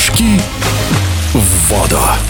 Прыжки в воду.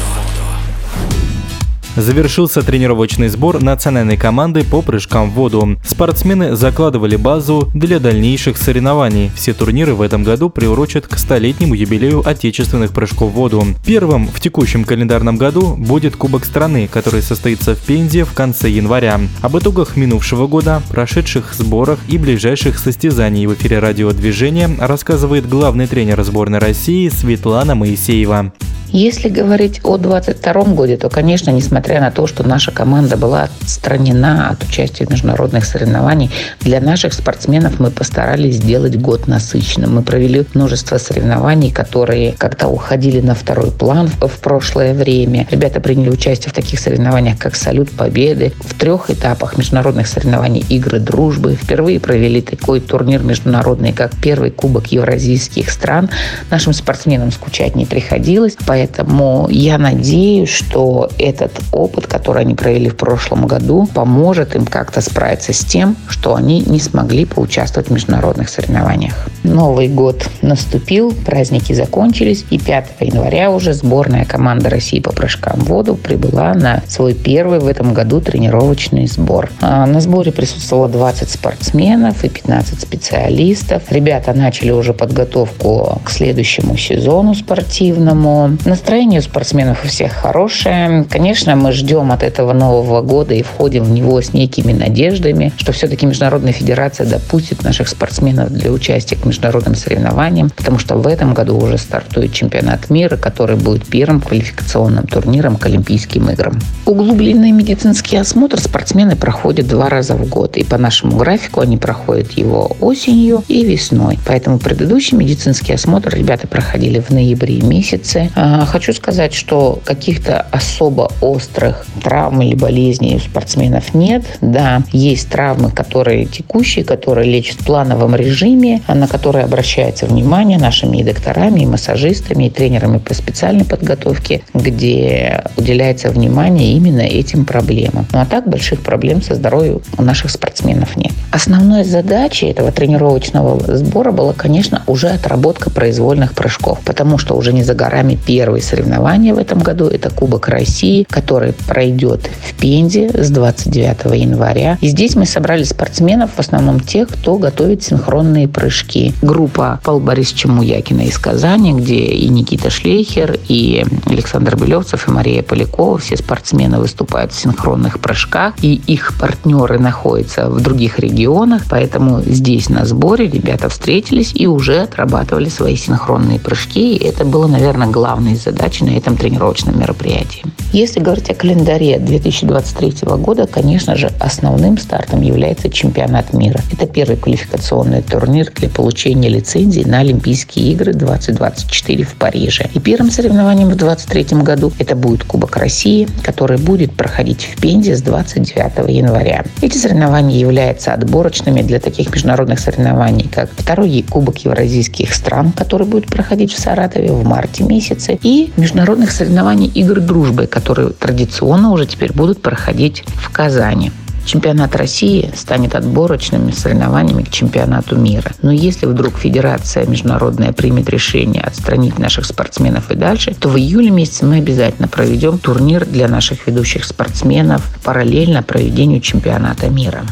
Завершился тренировочный сбор национальной команды по прыжкам в воду. Спортсмены закладывали базу для дальнейших соревнований. Все турниры в этом году приурочат к столетнему юбилею отечественных прыжков в воду. Первым в текущем календарном году будет Кубок страны, который состоится в Пензе в конце января. Об итогах минувшего года, прошедших сборах и ближайших состязаний в эфире радиодвижения рассказывает главный тренер сборной России Светлана Моисеева. Если говорить о 2022 году, то, конечно, несмотря на то, что наша команда была отстранена от участия в международных соревнованиях, для наших спортсменов мы постарались сделать год насыщенным. Мы провели множество соревнований, которые как-то уходили на второй план в прошлое время. Ребята приняли участие в таких соревнованиях, как «Салют Победы», в трех этапах международных соревнований «Игры дружбы». Впервые провели такой турнир международный, как первый Кубок евразийских стран. Нашим спортсменам скучать не приходилось, поэтому Поэтому я надеюсь, что этот опыт, который они провели в прошлом году, поможет им как-то справиться с тем, что они не смогли поучаствовать в международных соревнованиях. Новый год наступил, праздники закончились, и 5 января уже сборная команда России по прыжкам в воду прибыла на свой первый в этом году тренировочный сбор. А, на сборе присутствовало 20 спортсменов и 15 специалистов. Ребята начали уже подготовку к следующему сезону спортивному. Настроение у спортсменов у всех хорошее. Конечно, мы ждем от этого Нового года и входим в него с некими надеждами, что все-таки Международная Федерация допустит наших спортсменов для участия к международным соревнованиям, потому что в этом году уже стартует чемпионат мира, который будет первым квалификационным турниром к Олимпийским играм. Углубленный медицинский осмотр спортсмены проходят два раза в год, и по нашему графику они проходят его осенью и весной. Поэтому предыдущий медицинский осмотр ребята проходили в ноябре месяце. А, Хочу сказать, что каких-то особо острых травм или болезней у спортсменов нет. Да, есть травмы, которые текущие, которые лечат в плановом режиме, на которые обращается внимание нашими и докторами, и массажистами, и тренерами по специальной подготовке, где уделяется внимание именно этим проблемам. Ну а так больших проблем со здоровьем у наших спортсменов нет. Основной задачей этого тренировочного сбора была, конечно, уже отработка произвольных прыжков, потому что уже не за горами первый первые соревнования в этом году. Это Кубок России, который пройдет в Пензе с 29 января. И здесь мы собрали спортсменов, в основном тех, кто готовит синхронные прыжки. Группа Павла Борисовича Муякина из Казани, где и Никита Шлейхер, и Александр Белевцев, и Мария Полякова. Все спортсмены выступают в синхронных прыжках, и их партнеры находятся в других регионах. Поэтому здесь на сборе ребята встретились и уже отрабатывали свои синхронные прыжки. И это было, наверное, главной задачи на этом тренировочном мероприятии. Если говорить о календаре 2023 года, конечно же, основным стартом является чемпионат мира. Это первый квалификационный турнир для получения лицензии на Олимпийские игры 2024 в Париже. И первым соревнованием в 2023 году это будет Кубок России, который будет проходить в Пензе с 29 января. Эти соревнования являются отборочными для таких международных соревнований, как второй Кубок Евразийских стран, который будет проходить в Саратове в марте месяце, и международных соревнований игр дружбы, которые традиционно уже теперь будут проходить в Казани. Чемпионат России станет отборочными соревнованиями к чемпионату мира. Но если вдруг Федерация международная примет решение отстранить наших спортсменов и дальше, то в июле месяце мы обязательно проведем турнир для наших ведущих спортсменов параллельно проведению чемпионата мира.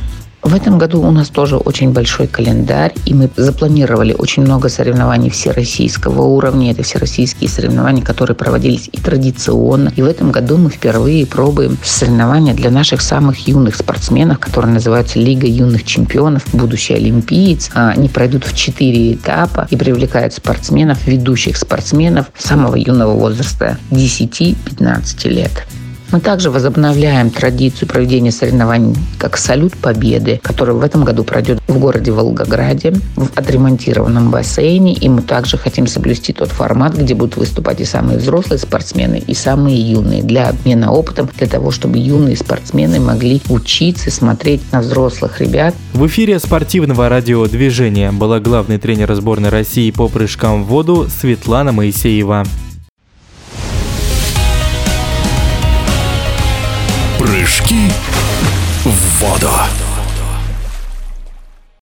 В этом году у нас тоже очень большой календарь, и мы запланировали очень много соревнований всероссийского уровня. Это всероссийские соревнования, которые проводились и традиционно. И в этом году мы впервые пробуем соревнования для наших самых юных спортсменов, которые называются Лига юных чемпионов, будущий олимпиец. А, они пройдут в четыре этапа и привлекают спортсменов, ведущих спортсменов самого юного возраста 10-15 лет. Мы также возобновляем традицию проведения соревнований как «Салют Победы», который в этом году пройдет в городе Волгограде, в отремонтированном бассейне. И мы также хотим соблюсти тот формат, где будут выступать и самые взрослые спортсмены, и самые юные, для обмена опытом, для того, чтобы юные спортсмены могли учиться, смотреть на взрослых ребят. В эфире спортивного радиодвижения была главный тренер сборной России по прыжкам в воду Светлана Моисеева. Прыжки в воду.